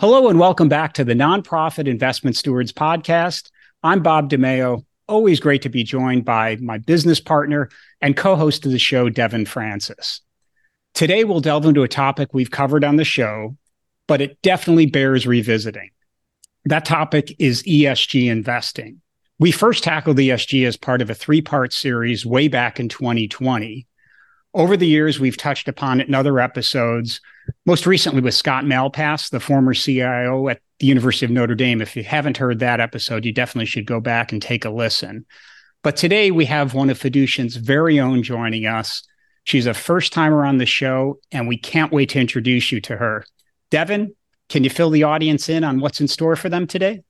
Hello, and welcome back to the Nonprofit Investment Stewards Podcast. I'm Bob DiMeo. Always great to be joined by my business partner and co host of the show, Devon Francis. Today, we'll delve into a topic we've covered on the show, but it definitely bears revisiting. That topic is ESG investing. We first tackled ESG as part of a three part series way back in 2020. Over the years, we've touched upon it in other episodes most recently with Scott Malpass, the former CIO at the University of Notre Dame. If you haven't heard that episode, you definitely should go back and take a listen. But today we have one of Fiducient's very own joining us. She's a first timer on the show, and we can't wait to introduce you to her. Devon, can you fill the audience in on what's in store for them today?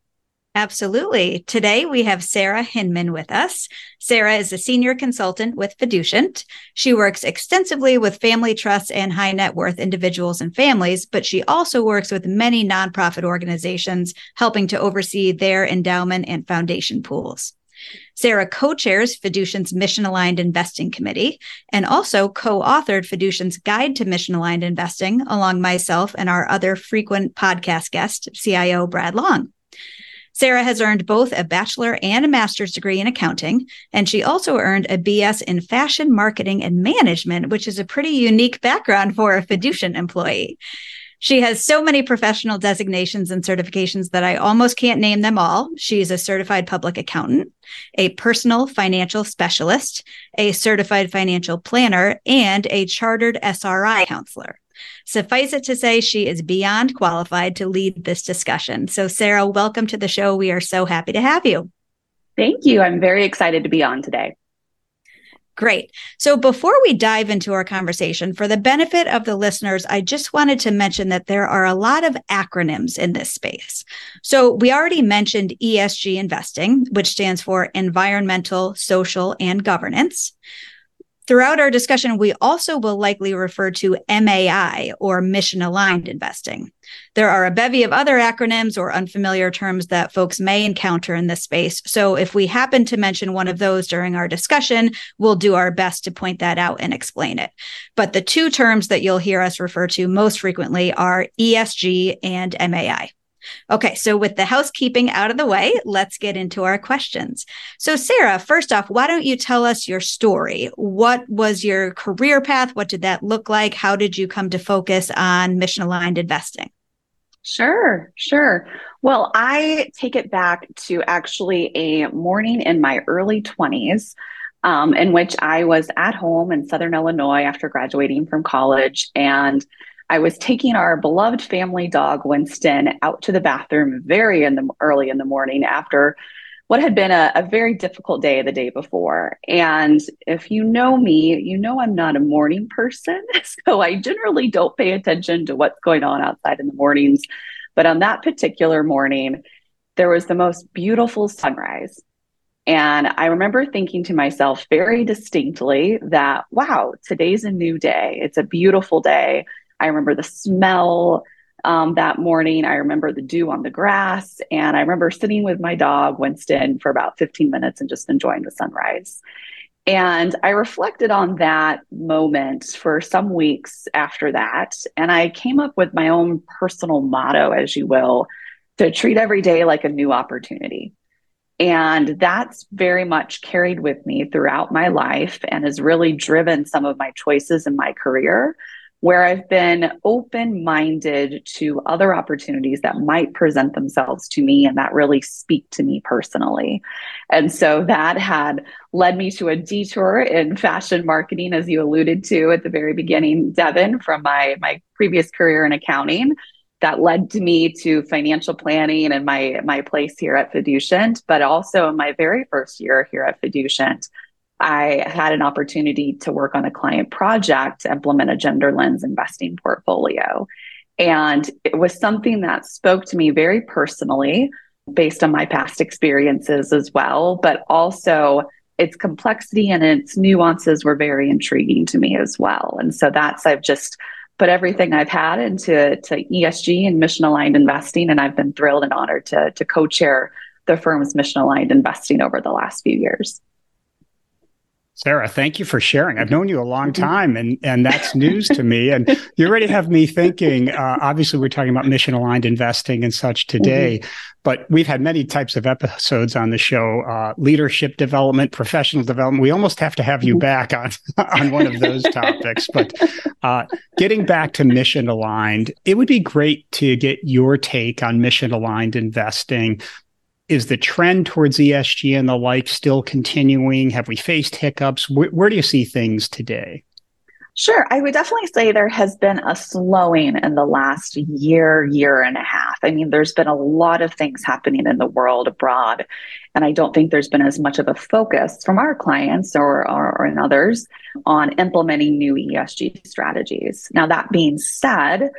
Absolutely. Today we have Sarah Hinman with us. Sarah is a senior consultant with Fiducient. She works extensively with family trusts and high net worth individuals and families, but she also works with many nonprofit organizations, helping to oversee their endowment and foundation pools. Sarah co chairs Fiducient's Mission Aligned Investing Committee and also co authored Fiducient's Guide to Mission Aligned Investing along myself and our other frequent podcast guest, CIO Brad Long. Sarah has earned both a bachelor and a master's degree in accounting, and she also earned a BS in fashion marketing and management, which is a pretty unique background for a Fiducient employee. She has so many professional designations and certifications that I almost can't name them all. She's a certified public accountant, a personal financial specialist, a certified financial planner, and a chartered SRI counselor. Suffice it to say, she is beyond qualified to lead this discussion. So, Sarah, welcome to the show. We are so happy to have you. Thank you. I'm very excited to be on today. Great. So before we dive into our conversation, for the benefit of the listeners, I just wanted to mention that there are a lot of acronyms in this space. So we already mentioned ESG investing, which stands for environmental, social, and governance. Throughout our discussion, we also will likely refer to MAI or mission aligned investing. There are a bevy of other acronyms or unfamiliar terms that folks may encounter in this space. So if we happen to mention one of those during our discussion, we'll do our best to point that out and explain it. But the two terms that you'll hear us refer to most frequently are ESG and MAI. Okay, so with the housekeeping out of the way, let's get into our questions. So, Sarah, first off, why don't you tell us your story? What was your career path? What did that look like? How did you come to focus on mission aligned investing? Sure, sure. Well, I take it back to actually a morning in my early 20s. Um, in which I was at home in Southern Illinois after graduating from college. And I was taking our beloved family dog Winston out to the bathroom very in the early in the morning after what had been a, a, very difficult day the day before. And if you know me, you know I'm not a morning person. So I generally don't pay attention to what's going on outside in the mornings. But on that particular morning, there was the most beautiful sunrise. And I remember thinking to myself very distinctly that, wow, today's a new day. It's a beautiful day. I remember the smell um, that morning. I remember the dew on the grass. And I remember sitting with my dog, Winston, for about 15 minutes and just enjoying the sunrise. And I reflected on that moment for some weeks after that. And I came up with my own personal motto, as you will, to treat every day like a new opportunity. And that's very much carried with me throughout my life and has really driven some of my choices in my career where I've been open minded to other opportunities that might present themselves to me and that really speak to me personally. And so that had led me to a detour in fashion marketing, as you alluded to at the very beginning, Devon, from my, my previous career in accounting. That led to me to financial planning and my my place here at Fiducient, but also in my very first year here at Fiducient, I had an opportunity to work on a client project to implement a gender lens investing portfolio. And it was something that spoke to me very personally based on my past experiences as well, but also its complexity and its nuances were very intriguing to me as well. And so that's, I've just put everything I've had into to ESG and mission aligned investing. And I've been thrilled and honored to, to co chair the firm's mission aligned investing over the last few years. Sarah, thank you for sharing. I've known you a long mm-hmm. time, and and that's news to me. And you already have me thinking. Uh, obviously, we're talking about mission aligned investing and such today, mm-hmm. but we've had many types of episodes on the show: uh, leadership development, professional development. We almost have to have you mm-hmm. back on on one of those topics. But uh, getting back to mission aligned, it would be great to get your take on mission aligned investing is the trend towards ESG and the like still continuing? Have we faced hiccups? Where, where, do you see things today? Sure. I would definitely say there has been a slowing in the last year, year and a half. I mean, there's been a lot of things happening in the world abroad. And I don't think there's been as much of a focus from our clients or, or, or in others on implementing new ESG strategies. Now, that being said,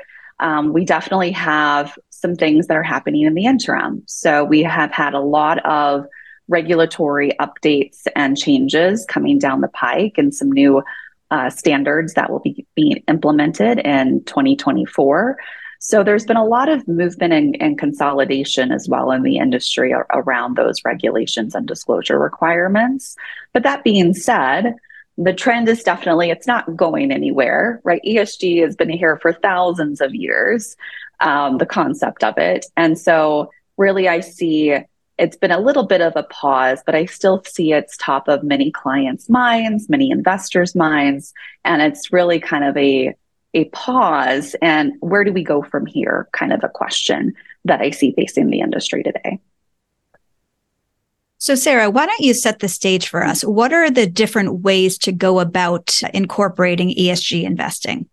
um, we definitely have some things that are happening in the interim. So we have had a lot of regulatory updates and changes coming down the pike and some new uh, standards that will be being implemented in 2024. So there's been a lot of movement and, and consolidation as well in the industry around those regulations and disclosure requirements. But that being said, the trend is definitely it's not going anywhere right esg has been here for thousands of years um, the concept of it and so really i see it's been a little bit of a pause but i still see it's top of many clients minds many investors minds and it's really kind of a a pause and where do we go from here kind of a question that i see facing the industry today so, Sarah, why don't you set the stage for us? What are the different ways to go about incorporating ESG investing?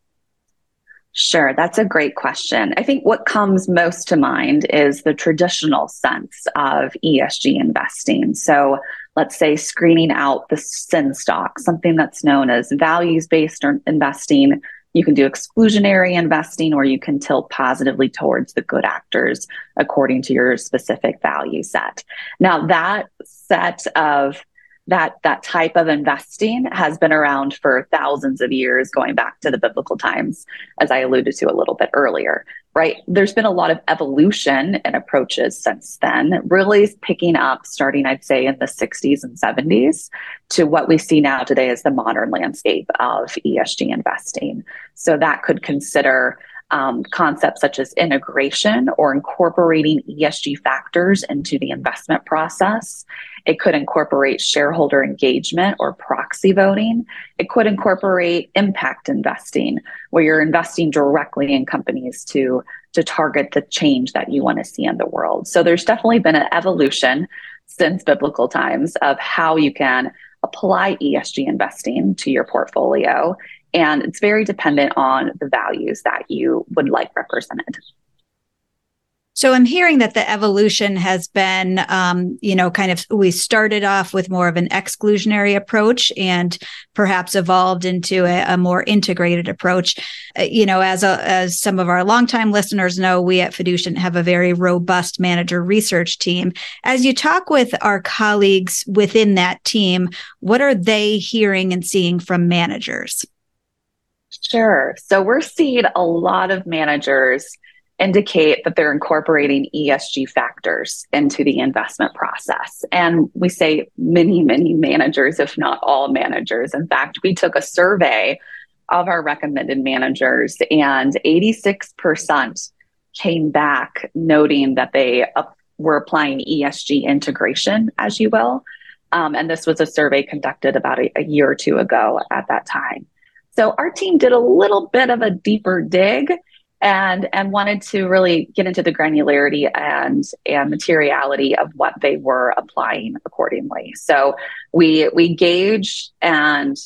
Sure, that's a great question. I think what comes most to mind is the traditional sense of ESG investing. So, let's say screening out the sin stock, something that's known as values based investing, you can do exclusionary investing or you can tilt positively towards the good actors according to your specific value set. Now, that set of that that type of investing has been around for thousands of years going back to the biblical times as i alluded to a little bit earlier right there's been a lot of evolution in approaches since then really picking up starting i'd say in the 60s and 70s to what we see now today as the modern landscape of esg investing so that could consider um, concepts such as integration or incorporating ESG factors into the investment process. It could incorporate shareholder engagement or proxy voting. It could incorporate impact investing, where you're investing directly in companies to, to target the change that you want to see in the world. So there's definitely been an evolution since biblical times of how you can apply ESG investing to your portfolio and it's very dependent on the values that you would like represented. So I'm hearing that the evolution has been, um, you know, kind of we started off with more of an exclusionary approach and perhaps evolved into a, a more integrated approach. Uh, you know, as a, as some of our longtime listeners know, we at Fiducient have a very robust manager research team. As you talk with our colleagues within that team, what are they hearing and seeing from managers? Sure. So we're seeing a lot of managers indicate that they're incorporating ESG factors into the investment process. And we say many, many managers, if not all managers. In fact, we took a survey of our recommended managers, and 86% came back noting that they were applying ESG integration, as you will. Um, and this was a survey conducted about a, a year or two ago at that time. So our team did a little bit of a deeper dig and and wanted to really get into the granularity and and materiality of what they were applying accordingly. So we we gauged and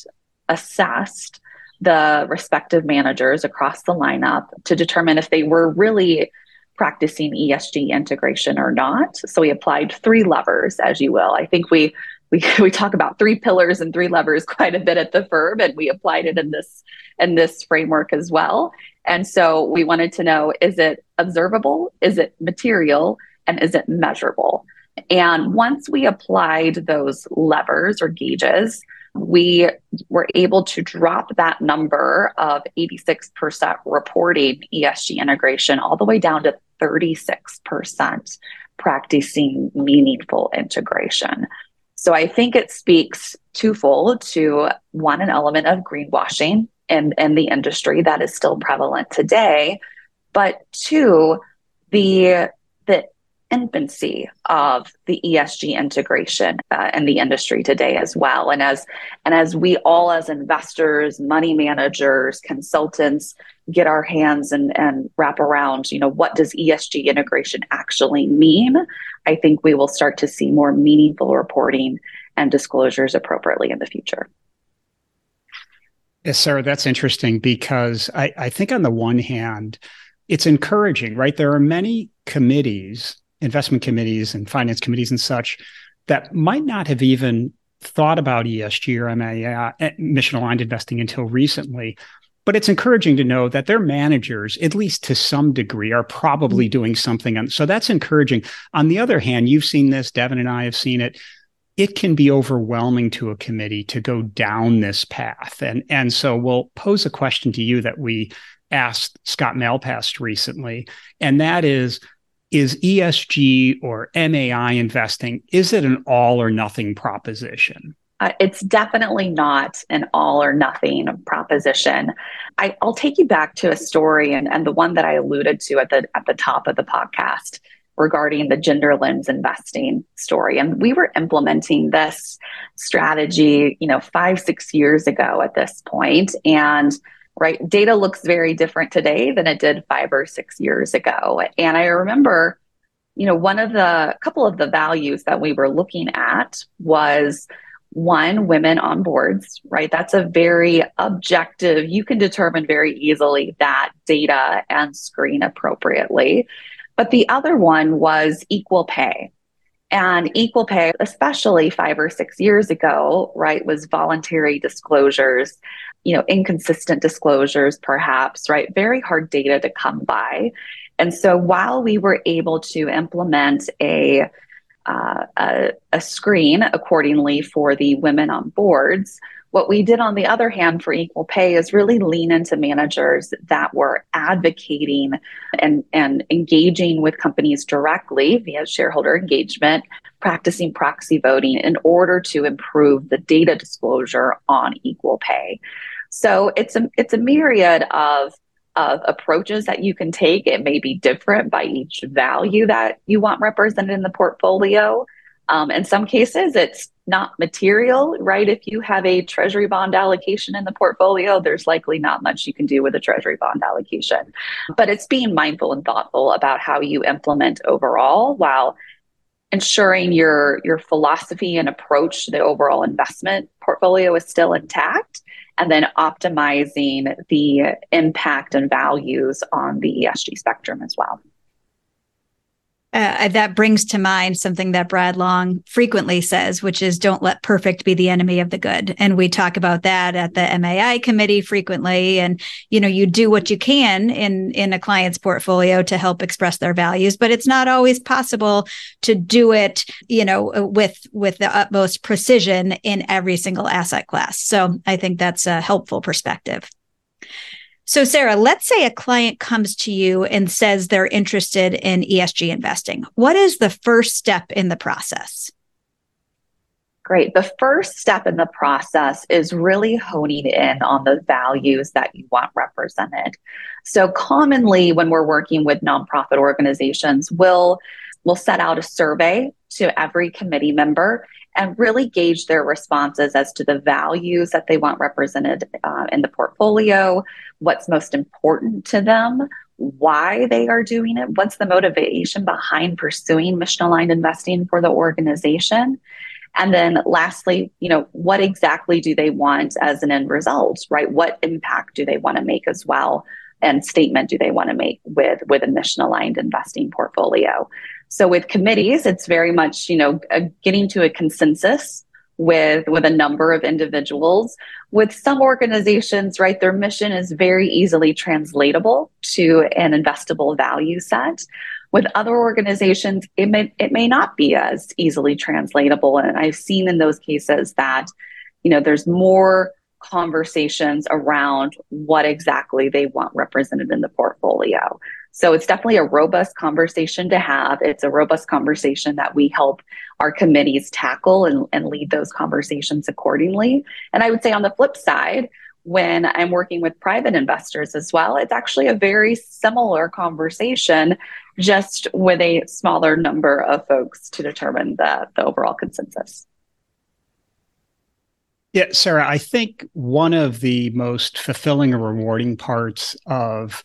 assessed the respective managers across the lineup to determine if they were really practicing ESG integration or not. So we applied three levers, as you will. I think we we, we talk about three pillars and three levers quite a bit at the firm and we applied it in this in this framework as well and so we wanted to know is it observable? Is it material? And is it measurable? And once we applied those levers or gauges we were able to drop that number of 86% reporting ESG integration all the way down to 36% practicing meaningful integration. So I think it speaks twofold to one, an element of greenwashing in, in the industry that is still prevalent today, but two, the the infancy of the ESG integration uh, in the industry today as well. And as and as we all as investors, money managers, consultants get our hands and, and wrap around, you know, what does ESG integration actually mean? I think we will start to see more meaningful reporting and disclosures appropriately in the future. Yes, Sarah, that's interesting because I, I think on the one hand, it's encouraging, right? There are many committees investment committees and finance committees and such that might not have even thought about ESG or MA, uh, mission aligned investing until recently. But it's encouraging to know that their managers, at least to some degree, are probably mm-hmm. doing something. On, so that's encouraging. On the other hand, you've seen this, Devon and I have seen it. It can be overwhelming to a committee to go down this path. And, and so we'll pose a question to you that we asked Scott Malpass recently. And that is is ESG or MAI investing, is it an all or nothing proposition? Uh, it's definitely not an all or nothing proposition. I, will take you back to a story and, and the one that I alluded to at the at the top of the podcast regarding the gender lens investing story. And we were implementing this strategy, you know, five, six years ago at this point. And right? Data looks very different today than it did five or six years ago. And I remember, you know, one of the couple of the values that we were looking at was one, women on boards, right? That's a very objective, you can determine very easily that data and screen appropriately. But the other one was equal pay. And equal pay, especially five or six years ago, right, was voluntary disclosures you know, inconsistent disclosures, perhaps, right? Very hard data to come by. And so while we were able to implement a, uh, a, a screen accordingly for the women on boards, what we did on the other hand for equal pay is really lean into managers that were advocating and, and engaging with companies directly via shareholder engagement, practicing proxy voting in order to improve the data disclosure on equal pay. So it's a it's a myriad of of approaches that you can take. It may be different by each value that you want represented in the portfolio. Um, in some cases, it's not material, right? If you have a treasury bond allocation in the portfolio, there's likely not much you can do with a treasury bond allocation. But it's being mindful and thoughtful about how you implement overall while ensuring your your philosophy and approach to the overall investment portfolio is still intact and then optimizing the impact and values on the ESG spectrum as well. Uh, that brings to mind something that Brad Long frequently says, which is don't let perfect be the enemy of the good. And we talk about that at the MAI committee frequently. And, you know, you do what you can in, in a client's portfolio to help express their values, but it's not always possible to do it, you know, with, with the utmost precision in every single asset class. So I think that's a helpful perspective. So, Sarah, let's say a client comes to you and says they're interested in ESG investing. What is the first step in the process? Great. The first step in the process is really honing in on the values that you want represented. So, commonly, when we're working with nonprofit organizations, we'll, we'll set out a survey to every committee member and really gauge their responses as to the values that they want represented uh, in the portfolio, what's most important to them, why they are doing it, what's the motivation behind pursuing mission aligned investing for the organization. And then lastly, you know, what exactly do they want as an end result, right? What impact do they want to make as well? And statement do they want to make with with a mission aligned investing portfolio? So with committees, it's very much, you know, getting to a consensus with with a number of individuals. With some organizations right their mission is very easily translatable to an investable value set. With other organizations it may it may not be as easily translatable. And i've seen in those cases that you know there's more conversations around what exactly they want represented in the portfolio so it's definitely a robust conversation to have. It's a robust conversation that we help our committees tackle and, and lead those conversations accordingly. And I would say on the flip side, when I'm working with private investors as well, it's actually a very similar conversation, just with a smaller number of folks to determine the, the overall consensus. Yeah, Sarah, I think one of the most fulfilling and rewarding parts of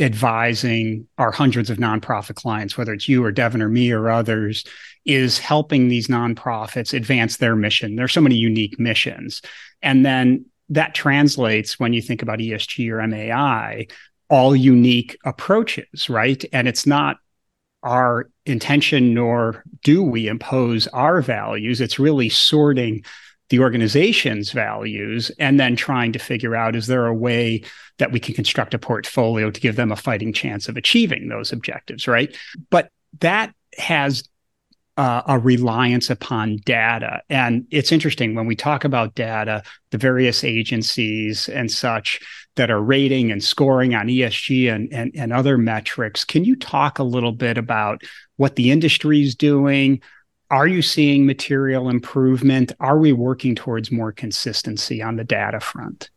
advising our hundreds of nonprofit clients, whether it's you or Devon or me or others, is helping these nonprofits advance their mission. There's so many unique missions. And then that translates when you think about ESG or MAI, all unique approaches, right? And it's not our intention nor do we impose our values. It's really sorting the organization's values and then trying to figure out is there a way that we can construct a portfolio to give them a fighting chance of achieving those objectives right? But that has uh, a reliance upon data. And it's interesting when we talk about data the various agencies and such that are rating and scoring on esg and, and, and other metrics can you talk a little bit about what the industry is doing are you seeing material improvement? Are we working towards more consistency on the data front?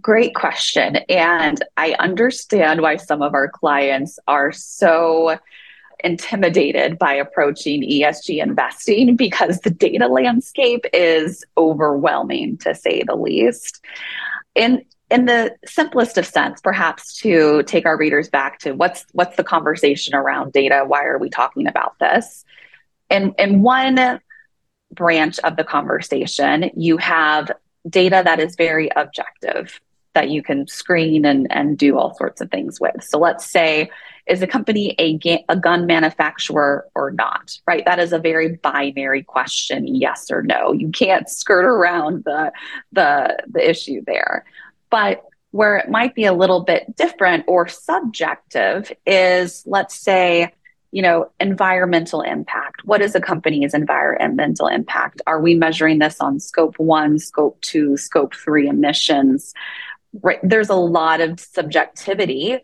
Great question. And I understand why some of our clients are so intimidated by approaching ESG investing because the data landscape is overwhelming to say the least. In in the simplest of sense, perhaps to take our readers back to what's what's the conversation around data? Why are we talking about this? In, in one branch of the conversation, you have data that is very objective that you can screen and, and do all sorts of things with. So let's say, is a company a, ga- a gun manufacturer or not? Right? That is a very binary question, yes or no. You can't skirt around the, the, the issue there. But where it might be a little bit different or subjective is, let's say, you know, environmental impact. What is a company's environmental impact? Are we measuring this on scope one, scope two, scope three emissions? Right. There's a lot of subjectivity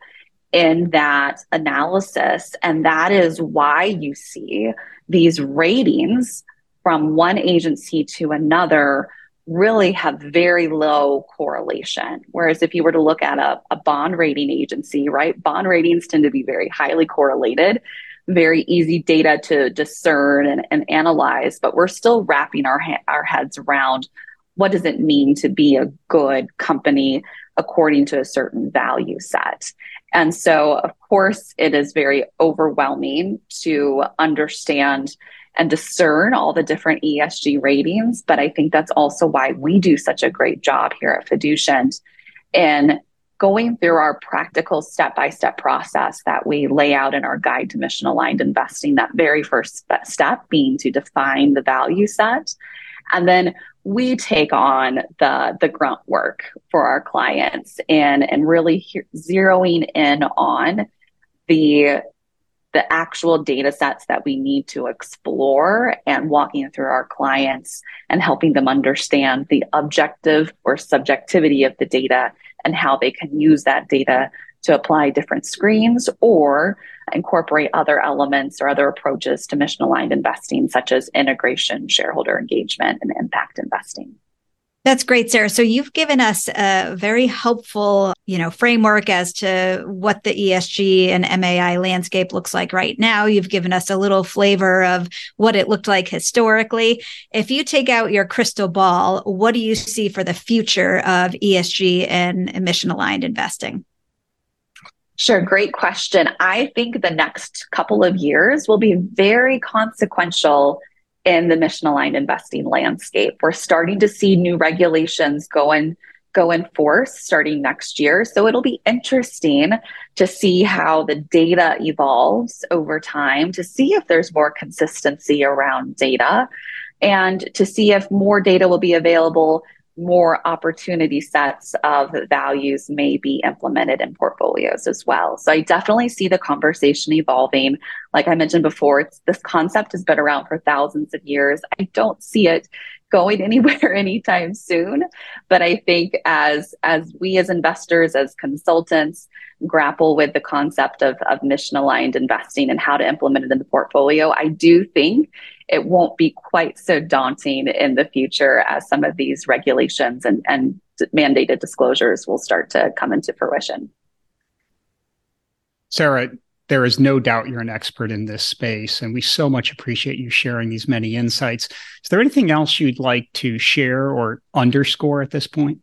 in that analysis. And that is why you see these ratings from one agency to another really have very low correlation. Whereas if you were to look at a, a bond rating agency, right, bond ratings tend to be very highly correlated very easy data to discern and, and analyze, but we're still wrapping our, ha- our heads around what does it mean to be a good company according to a certain value set. And so, of course, it is very overwhelming to understand and discern all the different ESG ratings. But I think that's also why we do such a great job here at Fiducient in going through our practical step by step process that we lay out in our guide to mission aligned investing, that very first step being to define the value set. And then we take on the, the grunt work for our clients and, and really he- zeroing in on the the actual data sets that we need to explore and walking through our clients and helping them understand the objective or subjectivity of the data and how they can use that data to apply different screens or incorporate other elements or other approaches to mission aligned investing, such as integration, shareholder engagement, and impact investing. That's great, Sarah. So you've given us a very helpful, you know, framework as to what the ESG and MAI landscape looks like right now. You've given us a little flavor of what it looked like historically. If you take out your crystal ball, what do you see for the future of ESG and emission aligned investing? Sure, great question. I think the next couple of years will be very consequential in the mission aligned investing landscape. We're starting to see new regulations go in go in force starting next year. So it'll be interesting to see how the data evolves over time to see if there's more consistency around data. and to see if more data will be available more opportunity sets of values may be implemented in portfolios as well. So I definitely see the conversation evolving. Like I mentioned before, this concept has been around for thousands of years. I don't see it going anywhere anytime soon, but I think as as we as investors, as consultants, grapple with the concept of, of mission aligned investing and how to implement it in the portfolio, I do think it won't be quite so daunting in the future as some of these regulations and, and mandated disclosures will start to come into fruition. Sarah, there is no doubt you're an expert in this space, and we so much appreciate you sharing these many insights. Is there anything else you'd like to share or underscore at this point?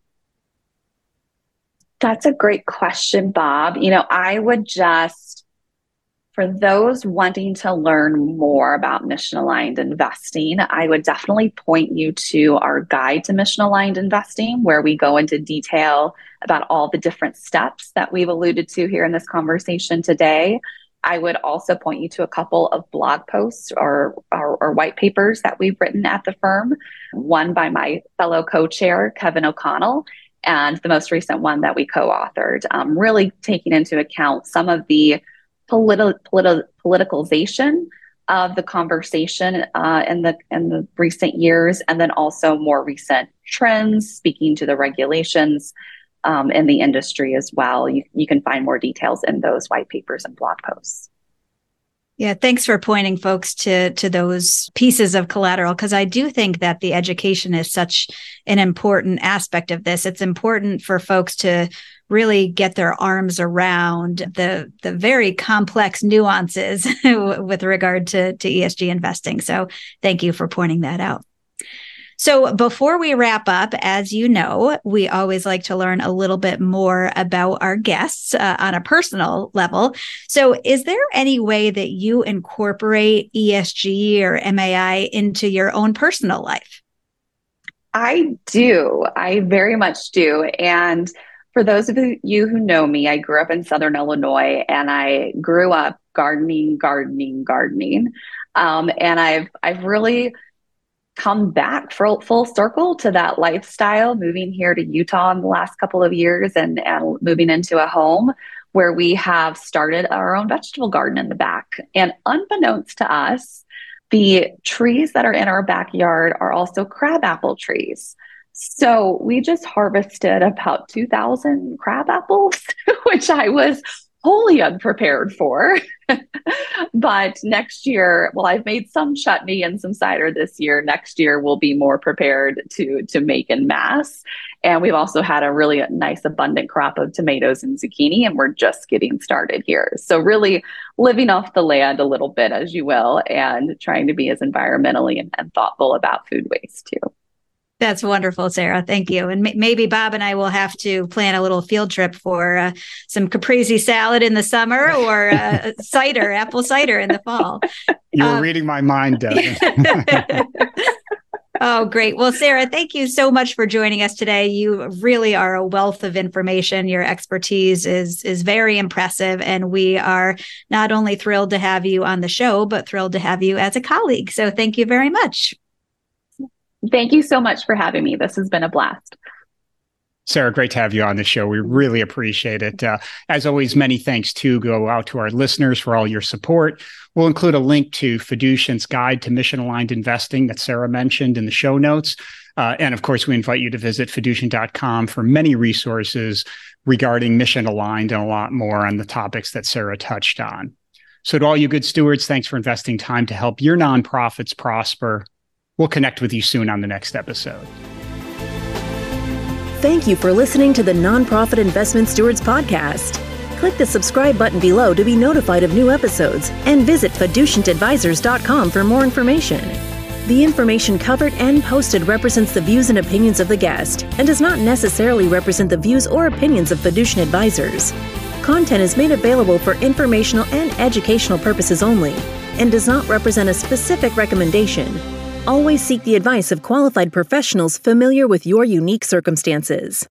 That's a great question, Bob. You know, I would just for those wanting to learn more about mission aligned investing, I would definitely point you to our guide to mission aligned investing, where we go into detail about all the different steps that we've alluded to here in this conversation today. I would also point you to a couple of blog posts or, or, or white papers that we've written at the firm, one by my fellow co chair, Kevin O'Connell, and the most recent one that we co authored, um, really taking into account some of the politi- politi- politicalization of the conversation uh, in the in the recent years, and then also more recent trends, speaking to the regulations um, in the industry as well. You, you can find more details in those white papers and blog posts. Yeah, thanks for pointing folks to to those pieces of collateral because I do think that the education is such an important aspect of this. It's important for folks to really get their arms around the the very complex nuances with regard to to ESG investing. So, thank you for pointing that out. So, before we wrap up, as you know, we always like to learn a little bit more about our guests uh, on a personal level. So, is there any way that you incorporate ESG or MAI into your own personal life? I do. I very much do. And for those of you who know me, I grew up in Southern Illinois and I grew up gardening, gardening, gardening. Um, and I've I've really come back full, full circle to that lifestyle, moving here to Utah in the last couple of years and, and moving into a home where we have started our own vegetable garden in the back. And unbeknownst to us, the trees that are in our backyard are also crabapple trees. So we just harvested about 2,000 crab apples, which I was wholly unprepared for. but next year, well, I've made some chutney and some cider this year. Next year, we'll be more prepared to to make in mass. And we've also had a really nice, abundant crop of tomatoes and zucchini, and we're just getting started here. So, really living off the land a little bit, as you will, and trying to be as environmentally and, and thoughtful about food waste too. That's wonderful, Sarah. Thank you. And m- maybe Bob and I will have to plan a little field trip for uh, some caprese salad in the summer or uh, cider, apple cider in the fall. You're um, reading my mind, Devon. oh, great. Well, Sarah, thank you so much for joining us today. You really are a wealth of information. Your expertise is is very impressive, and we are not only thrilled to have you on the show, but thrilled to have you as a colleague. So, thank you very much. Thank you so much for having me. This has been a blast. Sarah, great to have you on the show. We really appreciate it. Uh, as always, many thanks to go out to our listeners for all your support. We'll include a link to Fiducient's guide to mission aligned investing that Sarah mentioned in the show notes. Uh, and of course, we invite you to visit fiducient.com for many resources regarding mission aligned and a lot more on the topics that Sarah touched on. So, to all you good stewards, thanks for investing time to help your nonprofits prosper. We'll connect with you soon on the next episode. Thank you for listening to the Nonprofit Investment Stewards Podcast. Click the subscribe button below to be notified of new episodes and visit fiducientadvisors.com for more information. The information covered and posted represents the views and opinions of the guest and does not necessarily represent the views or opinions of Fiducient Advisors. Content is made available for informational and educational purposes only and does not represent a specific recommendation Always seek the advice of qualified professionals familiar with your unique circumstances.